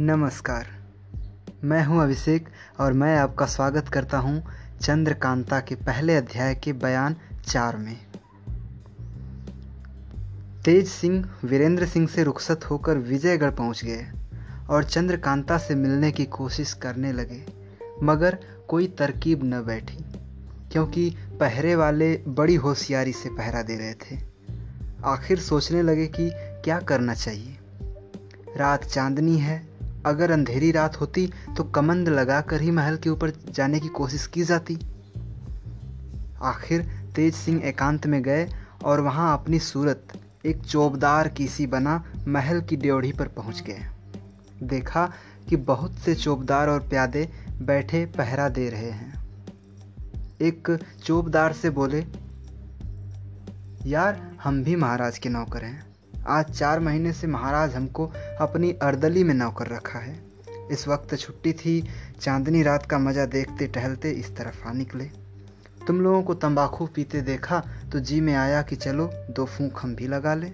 नमस्कार। मैं हूँ अभिषेक और मैं आपका स्वागत करता हूँ चंद्रकांता के पहले अध्याय के बयान चार में। तेज सिंह, वीरेंद्र सिंह से रुखसत होकर विजयगढ़ पहुँच गए और चंद्रकांता से मिलने की कोशिश करने लगे, मगर कोई तरकीब न बैठी, क्योंकि पहरे वाले बड़ी होशियारी से पहरा दे रहे थे। आखिर सोचने लगे कि क्या करना चाहिए? रात चांदनी है अगर अंधेरी रात होती तो कमंद लगाकर ही महल के ऊपर जाने की कोशिश की जाती। आखिर तेज सिंह एकांत में गए और वहाँ अपनी सूरत, एक चौबदार किसी बना, महल की ड्योढ़ी पर पहुँच गए। देखा कि बहुत से चौबदार और प्यादे बैठे पहरा दे रहे हैं। एक चौबदार से बोले, यार, हम भी महाराज के नौकर हैं। आज चार महीने से महाराज हमको अपनी अर्दली में नौकर रखा है। इस वक्त छुट्टी थी, चांदनी रात का मज़ा देखते टहलते इस तरफ़ आ निकले। तुम लोगों को तंबाकू पीते देखा तो जी में आया कि चलो, दो फूंक हम भी लगा ले।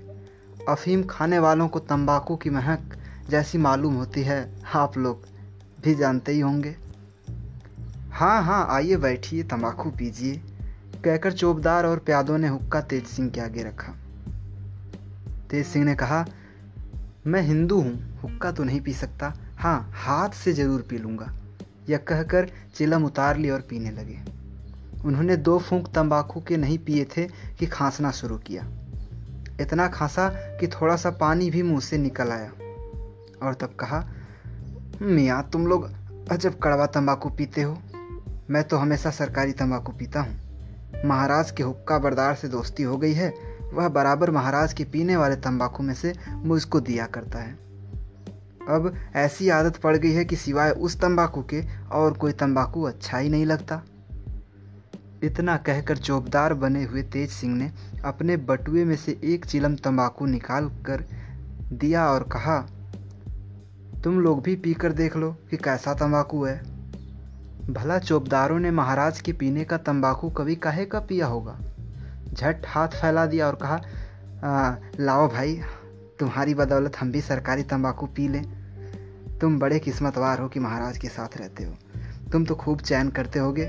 अफीम खाने वालों को तंबाकू की महक जैसी मालूम होती है, आप लोग भी जानते ही होंगे। हाँ हाँ आइए बैठिए, तंबाकू पीजिए। कहकर चौबदार और प्यादों ने हुक्का तेज सिंह के आगे रखा। तेज सिंह ने कहा, मैं हिंदू हूँ, हुक्का तो नहीं पी सकता। हाँ हाथ से ज़रूर पी लूँगा। यह कहकर चिलम उतार ली और पीने लगे। उन्होंने दो फूंक तंबाकू के नहीं पिए थे कि खांसना शुरू किया। इतना खांसा कि थोड़ा सा पानी भी मुँह से निकल आया। और तब कहा, मियाँ, तुम लोग अजब कड़वा तंबाकू पीते हो। मैं तो हमेशा सरकारी तंबाकू पीता हूँ। महाराज के हुक्का बरदार से दोस्ती हो गई है। वह बराबर महाराज के पीने वाले तंबाकू में से मुझको दिया करता है। अब ऐसी आदत पड़ गई है कि सिवाय उस तंबाकू के और कोई तंबाकू अच्छा ही नहीं लगता। इतना कहकर चौबदार बने हुए तेज सिंह ने अपने बटुए में से एक चिलम तंबाकू निकाल कर दिया और कहा, तुम लोग भी पीकर देख लो कि कैसा तंबाकू है। भला चौबदारों ने महाराज के पीने का तंबाकू कभी काहे का पिया होगा? झट हाथ फैला दिया और कहा आ, लाओ भाई तुम्हारी बदौलत हम भी सरकारी तंबाकू पी लें। तुम बड़े किस्मतवार हो कि महाराज के साथ रहते हो। तुम तो खूब चैन करते होगे।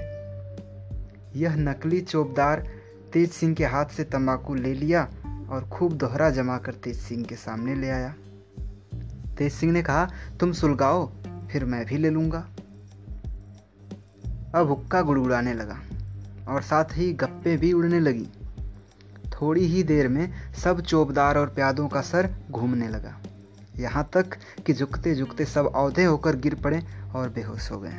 यह नकली चौबदार तेज सिंह के हाथ से तंबाकू ले लिया और खूब दोहरा जमा कर तेज सिंह के सामने ले आया। तेज सिंह ने कहा तुम सुलगाओ फिर मैं भी ले लूँगा। अब हुक्का गुड़गुड़ाने लगा और साथ ही गप्पे भी उड़ने लगी। थोड़ी ही देर में सब चौबदार और प्यादों का सर घूमने लगा। यहाँ तक कि झुकते झुकते सब औधे होकर गिर पड़े और बेहोश हो गए।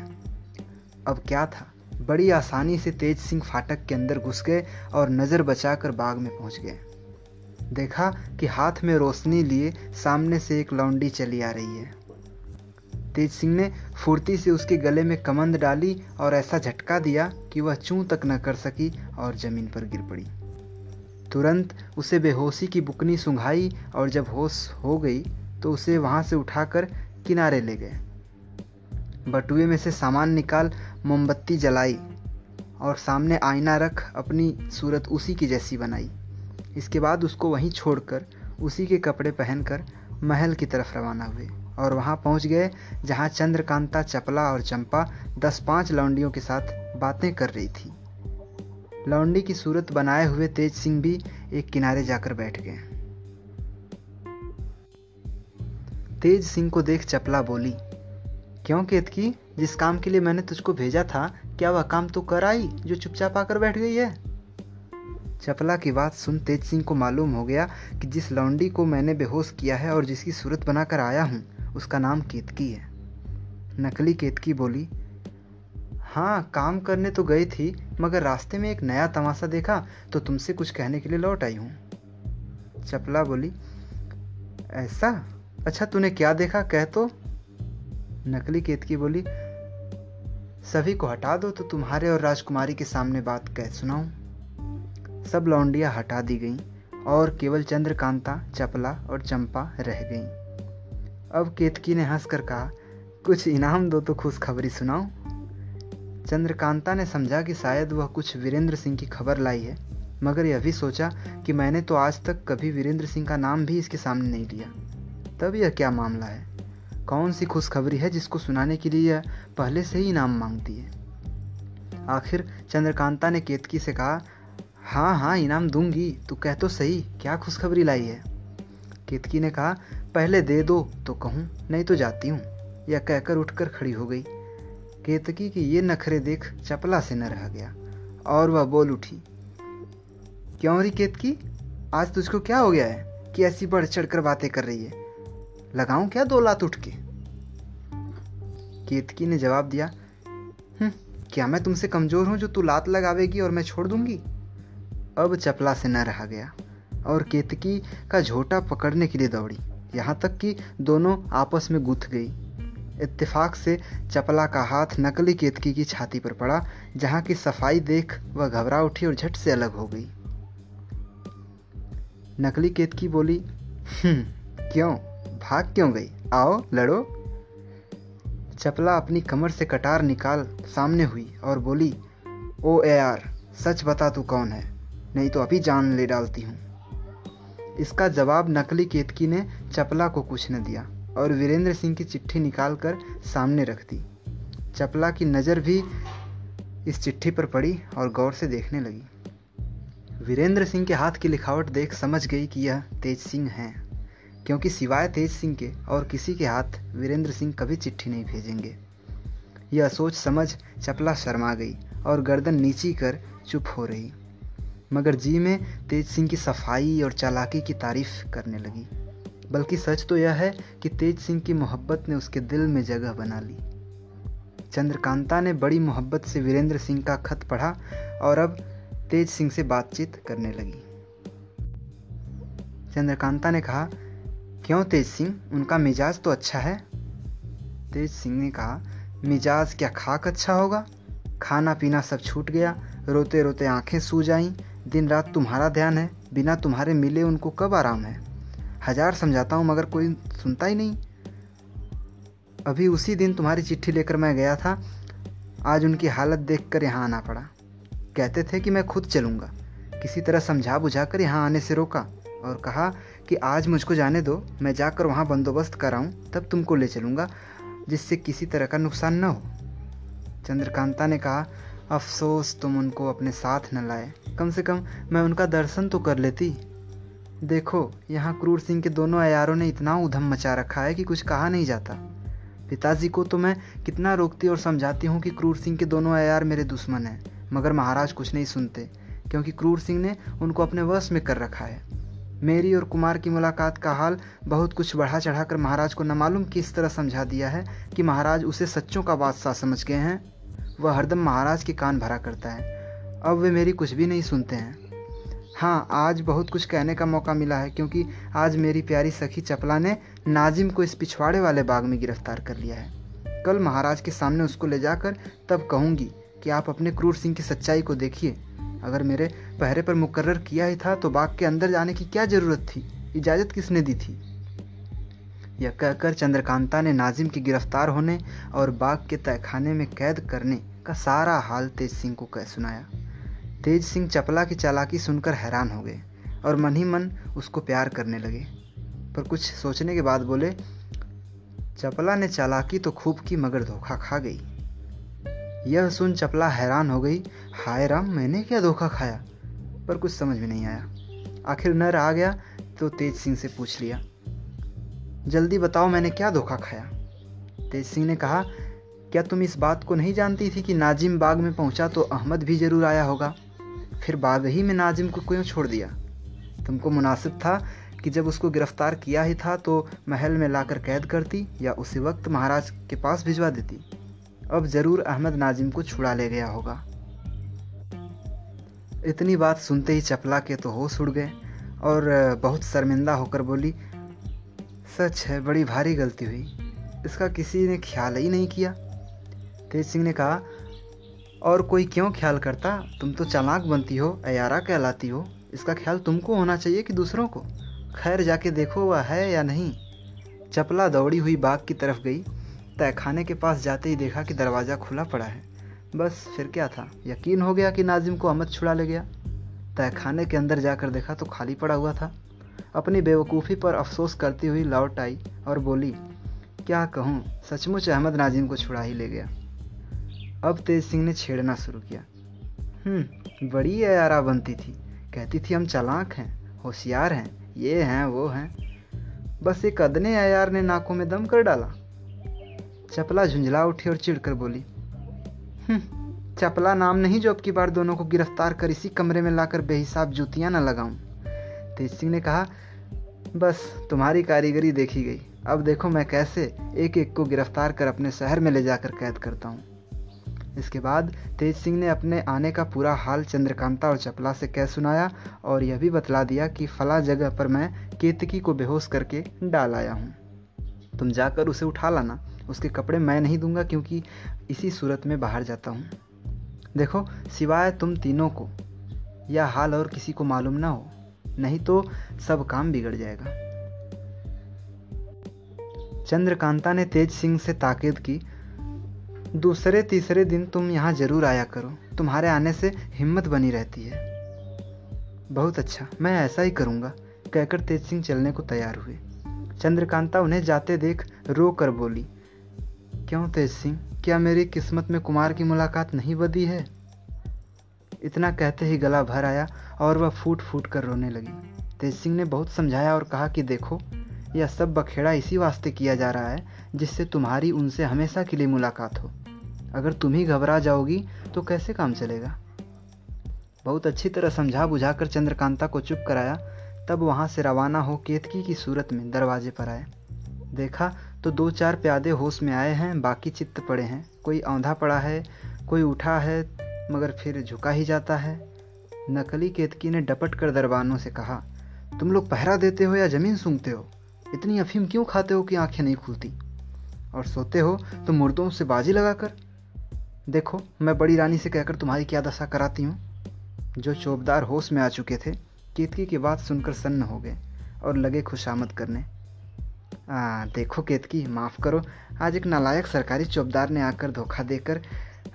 अब क्या था? बड़ी आसानी से तेज सिंह फाटक के अंदर घुस गए और नज़र बचाकर बाग में पहुँच गए। देखा कि हाथ में रोशनी लिए सामने से एक लौंडी चली आ रही है। तेज सिंह ने फुर्ती से उसके गले में कमंद डाली और ऐसा झटका दिया कि वह चूं तक न कर सकी और ज़मीन पर गिर पड़ी। तुरंत उसे बेहोशी की बुकनी सुंघाई और जब होश हो गई तो उसे वहाँ से उठाकर किनारे ले गए। बटुए में से सामान निकाल मोमबत्ती जलाई और सामने आईना रख अपनी सूरत उसी की जैसी बनाई। इसके बाद उसको वहीं छोड़कर उसी के कपड़े पहनकर महल की तरफ़ रवाना हुए और वहाँ पहुँच गए, जहाँ चंद्रकांता, चपला और चंपा दस पाँच लौंडियों के साथ बातें कर रही थी। लौंडी की सूरत बनाए हुए तेज सिंह भी एक किनारे जाकर बैठ गए। तेज सिंह को देख चपला बोली, क्यों केतकी? जिस काम के लिए मैंने तुझको भेजा था, क्या वह काम तो कर आई, जो चुपचाप आकर बैठ गई है? चपला की बात सुन तेज सिंह को मालूम हो गया कि जिस लौंडी को मैंने बेहोश किया है और जिसकी सूरत बनाकर आया हूँ, उसका नाम केतकी है। नकली केतकी बोली हाँ काम करने तो गई थी, मगर रास्ते में एक नया तमाशा देखा तो तुमसे कुछ कहने के लिए लौट आई हूँ। चपला बोली, ऐसा? अच्छा तूने क्या देखा, कह तो? नकली केतकी बोली, सभी को हटा दो तो तुम्हारे और राजकुमारी के सामने बात कह सुनाऊं। सब लौंडियाँ हटा दी गईं, और केवल चंद्रकांता, चपला और चंपा रह गईं। अब केतकी ने हंसकर कहा, कुछ इनाम दो तो खुशखबरी सुनाओ चंद्रकांता ने समझा कि शायद वह कुछ वीरेंद्र सिंह की खबर लाई है, मगर यह भी सोचा कि मैंने तो आज तक कभी वीरेंद्र सिंह का नाम भी इसके सामने नहीं लिया। तब यह क्या मामला है? कौन सी खुशखबरी है जिसको सुनाने के लिए यह पहले से ही इनाम मांगती है? आखिर चंद्रकांता ने केतकी से कहा हाँ हाँ इनाम दूँगी, तू कह तो सही, क्या खुशखबरी लाई है? केतकी ने कहा, पहले दे दो तो कहूँ, नहीं तो जाती हूँ, यह कहकर उठकर खड़ी हो गई। केतकी की ये नखरे देख चपला से न रह गया, और वह बोल उठी, क्यों रही केतकी? आज तुझको क्या हो गया है? कि ऐसी बढ़ चढ़ कर बातें कर रही है? लगाऊँ क्या दो लात उठ के? केतकी ने जवाब दिया हम्म क्या मैं तुमसे कमज़ोर हूँ जो तू लात लगावेगी और मैं छोड़ दूँगी? अब चपला से न रहा गया, और केतकी का झोटा पकड़ने के लिए दौड़ी, यहाँ तक कि दोनों आपस में गुथ गई। इत्तेफाक से चपला का हाथ नकली केतकी की छाती पर पड़ा, जहाँ की सफ़ाई देख वह घबरा उठी और झट से अलग हो गई। नकली केतकी बोली हम्म क्यों? भाग क्यों गई? आओ, लड़ो। चपला अपनी कमर से कटार निकाल सामने हुई और बोली, ओ ए यार सच बता तू कौन है? नहीं तो अभी जान ले डालती हूँ। इसका जवाब नकली केतकी ने चपला को कुछ न दिया। और वीरेंद्र सिंह की चिट्ठी निकालकर सामने रख दी। चपला की नज़र भी इस चिट्ठी पर पड़ी और गौर से देखने लगी। वीरेंद्र सिंह के हाथ की लिखावट देख समझ गई कि यह तेज सिंह हैं, क्योंकि सिवाय तेज सिंह के और किसी के हाथ वीरेंद्र सिंह कभी चिट्ठी नहीं भेजेंगे। यह सोच समझ चपला शर्मा गई और गर्दन नीची कर चुप हो रही, मगर जी में तेज सिंह की सफ़ाई और चालाकी की तारीफ़ करने लगी। बल्कि सच तो यह है कि तेज सिंह की मोहब्बत ने उसके दिल में जगह बना ली। चंद्रकांता ने बड़ी मोहब्बत से वीरेंद्र सिंह का खत पढ़ा और अब तेज सिंह से बातचीत करने लगी। चंद्रकांता ने कहा, क्यों तेज सिंह? उनका मिजाज तो अच्छा है। तेज सिंह ने कहा, मिजाज क्या खाक अच्छा होगा? खाना पीना सब छूट गया रोते रोते आँखें सूज आई दिन रात तुम्हारा ध्यान है, बिना तुम्हारे मिले उनको कब आराम है? हज़ार समझाता हूँ, मगर कोई सुनता ही नहीं। अभी उसी दिन तुम्हारी चिट्ठी लेकर मैं गया था। आज उनकी हालत देखकर यहाँ आना पड़ा। कहते थे कि मैं खुद चलूँगा। किसी तरह समझा बुझा कर यहाँ आने से रोका और कहा कि आज मुझको जाने दो, मैं जाकर वहाँ बंदोबस्त कराऊँ, तब तुमको ले चलूँगा, जिससे किसी तरह का नुकसान न हो। चंद्रकांता ने कहा, अफसोस, तुम उनको अपने साथ न लाए। कम से कम मैं उनका दर्शन तो कर लेती। देखो, यहाँ क्रूर सिंह के दोनों अयारों ने इतना उधम मचा रखा है कि कुछ कहा नहीं जाता। पिताजी को तो मैं कितना रोकती और समझाती हूँ कि क्रूर सिंह के दोनों अयार मेरे दुश्मन हैं, मगर महाराज कुछ नहीं सुनते, क्योंकि क्रूर सिंह ने उनको अपने वश में कर रखा है। मेरी और कुमार की मुलाकात का हाल बहुत कुछ बढ़ा चढ़ाकर महाराज को न मालूम किस तरह समझा दिया है कि महाराज उसे सच्चों का बादशाह समझ गए हैं। वह हरदम महाराज के कान भरा करता है। अब वे मेरी कुछ भी नहीं सुनते हैं। हाँ आज बहुत कुछ कहने का मौका मिला है क्योंकि आज मेरी प्यारी सखी चपला ने नाजिम को इस पिछवाड़े वाले बाग में गिरफ़्तार कर लिया है। कल महाराज के सामने उसको ले जाकर तब कहूँगी कि आप अपने क्रूर सिंह की सच्चाई को देखिए। अगर मेरे पहरे पर मुकर्र किया ही था तो बाग के अंदर जाने की क्या ज़रूरत थी? इजाज़त किसने दी थी? यह कहकर चंद्रकांता ने नाजिम के गिरफ़्तार होने और बाग के तहखाने में कैद करने का सारा हाल तेज सिंह को कह सुनाया। तेज सिंह चपला की चालाकी सुनकर हैरान हो गए और मन ही मन उसको प्यार करने लगे। पर कुछ सोचने के बाद बोले, चपला ने चालाकी तो खूब की मगर धोखा खा गई। यह सुन चपला हैरान हो गई, हाय राम, मैंने क्या धोखा खाया? पर कुछ समझ में नहीं आया। आखिर न रहा गया तो तेज सिंह से पूछ लिया, जल्दी बताओ मैंने क्या धोखा खाया? तेज सिंह ने कहा, क्या तुम इस बात को नहीं जानती थी कि नाजिम बाग में पहुँचा तो अहमद भी ज़रूर आया होगा? फिर बाद ही में नाजिम को क्यों छोड़ दिया? तुमको मुनासिब था कि जब उसको गिरफ़्तार किया ही था तो महल में लाकर कैद करती या उसी वक्त महाराज के पास भिजवा देती? अब ज़रूर अहमद नाजिम को छुड़ा ले गया होगा। इतनी बात सुनते ही चपला के तो होश उड़ गए और बहुत शर्मिंदा होकर बोली, सच है, बड़ी भारी गलती हुई। इसका किसी ने ख्याल ही नहीं किया। तेज सिंह ने कहा और कोई क्यों ख्याल करता? तुम तो चालाक बनती हो, अयारा कहलाती हो। इसका ख्याल तुमको होना चाहिए कि दूसरों को। खैर, जाके देखो वह है या नहीं। चपला दौड़ी हुई बाग की तरफ़ गई। तहखाने के पास जाते ही देखा कि दरवाज़ा खुला पड़ा है। बस, फिर क्या था? यकीन हो गया कि नाजिम को अहमद छुड़ा ले गया। तहखाने के अंदर जाकर देखा तो खाली पड़ा हुआ था। अपनी बेवकूफ़ी पर अफसोस करती हुई लौट आई और बोली, क्या कहूँ? सचमुच अहमद नाजिम को छुड़ा ही ले गया। अब तेज सिंह ने छेड़ना शुरू किया। हम्म बड़ी यारा बनती थी। कहती थी हम चालाक हैं होशियार हैं ये हैं वो हैं। बस एक अदने अयार ने नाकों में दम कर डाला। चपला झुंझला उठी और चिढ़कर बोली हम्म, चपला नाम नहीं जो अब की बार दोनों को गिरफ़्तार कर इसी कमरे में लाकर बेहिसाब जूतियाँ न लगाऊँ। तेज सिंह ने कहा बस तुम्हारी कारीगरी देखी गई। अब देखो मैं कैसे एक एक को गिरफ़्तार कर अपने शहर में ले जाकर कैद करता हूँ। इसके बाद तेज सिंह ने अपने आने का पूरा हाल चंद्रकांता और चपला से कह सुनाया और यह भी बतला दिया कि फला जगह पर मैं केतकी को बेहोश करके डाल आया हूँ। तुम जाकर उसे उठा लाना। उसके कपड़े मैं नहीं दूँगा क्योंकि इसी सूरत में बाहर जाता हूँ। देखो, सिवाय तुम तीनों को यह हाल और किसी को मालूम ना हो, नहीं तो सब काम बिगड़ जाएगा। चंद्रकांता ने तेज सिंह से ताकीद की दूसरे तीसरे दिन तुम यहाँ ज़रूर आया करो। तुम्हारे आने से हिम्मत बनी रहती है। बहुत अच्छा मैं ऐसा ही करूँगा, कहकर तेज सिंह चलने को तैयार हुए। चंद्रकांता उन्हें जाते देख रो कर बोली, क्यों तेज सिंह? क्या मेरी किस्मत में कुमार की मुलाकात नहीं बदी है? इतना कहते ही गला भर आया और वह फूट फूट कर रोने लगी। तेज सिंह ने बहुत समझाया और कहा कि देखो यह सब बखेड़ा इसी वास्ते किया जा रहा है, जिससे तुम्हारी उनसे हमेशा के लिए मुलाकात हो। अगर तुम ही घबरा जाओगी तो कैसे काम चलेगा? बहुत अच्छी तरह समझा बुझाकर चंद्रकांता को चुप कराया, तब वहाँ से रवाना हो केतकी की सूरत में दरवाजे पर आए। देखा तो दो चार प्यादे होश में आए हैं, बाकी चित्त पड़े हैं। कोई औंधा पड़ा है, कोई उठा है, मगर फिर झुका ही जाता है। नकली केतकी ने डपट कर दरबानों से कहा, तुम लोग पहरा देते हो या ज़मीन सूंघते हो? इतनी अफीम क्यों खाते हो कि आँखें नहीं खुलती? और सोते हो तो मुर्दों से बाजी लगाकर। देखो मैं बड़ी रानी से कहकर तुम्हारी क्या दशा कराती हूँ? जो चौबदार होश में आ चुके थे केतकी की बात सुनकर सन्न हो गए और लगे खुशामद करने। आ, देखो केतकी माफ़ करो आज एक नालायक सरकारी चौबदार ने आकर धोखा देकर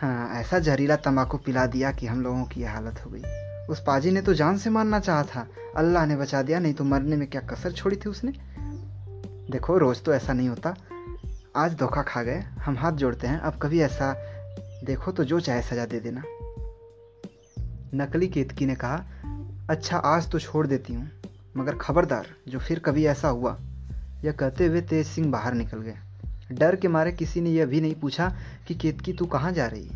हाँ ऐसा जहरीला तंबाकू पिला दिया कि हम लोगों की यह हालत हो गई। उस पाजी ने तो जान से मारना चाहा था अल्लाह ने बचा दिया नहीं तो मरने में क्या कसर छोड़ी थी उसने? देखो, रोज़ तो ऐसा नहीं होता। आज धोखा खा गए, हम हाथ जोड़ते हैं, अब कभी ऐसा देखो तो जो चाहे सजा दे देना। नकली केतकी ने कहा अच्छा आज तो छोड़ देती हूँ, मगर खबरदार, जो फिर कभी ऐसा हुआ। यह कहते हुए तेज सिंह बाहर निकल गए। डर के मारे किसी ने यह भी नहीं पूछा कि केतकी तू कहाँ जा रही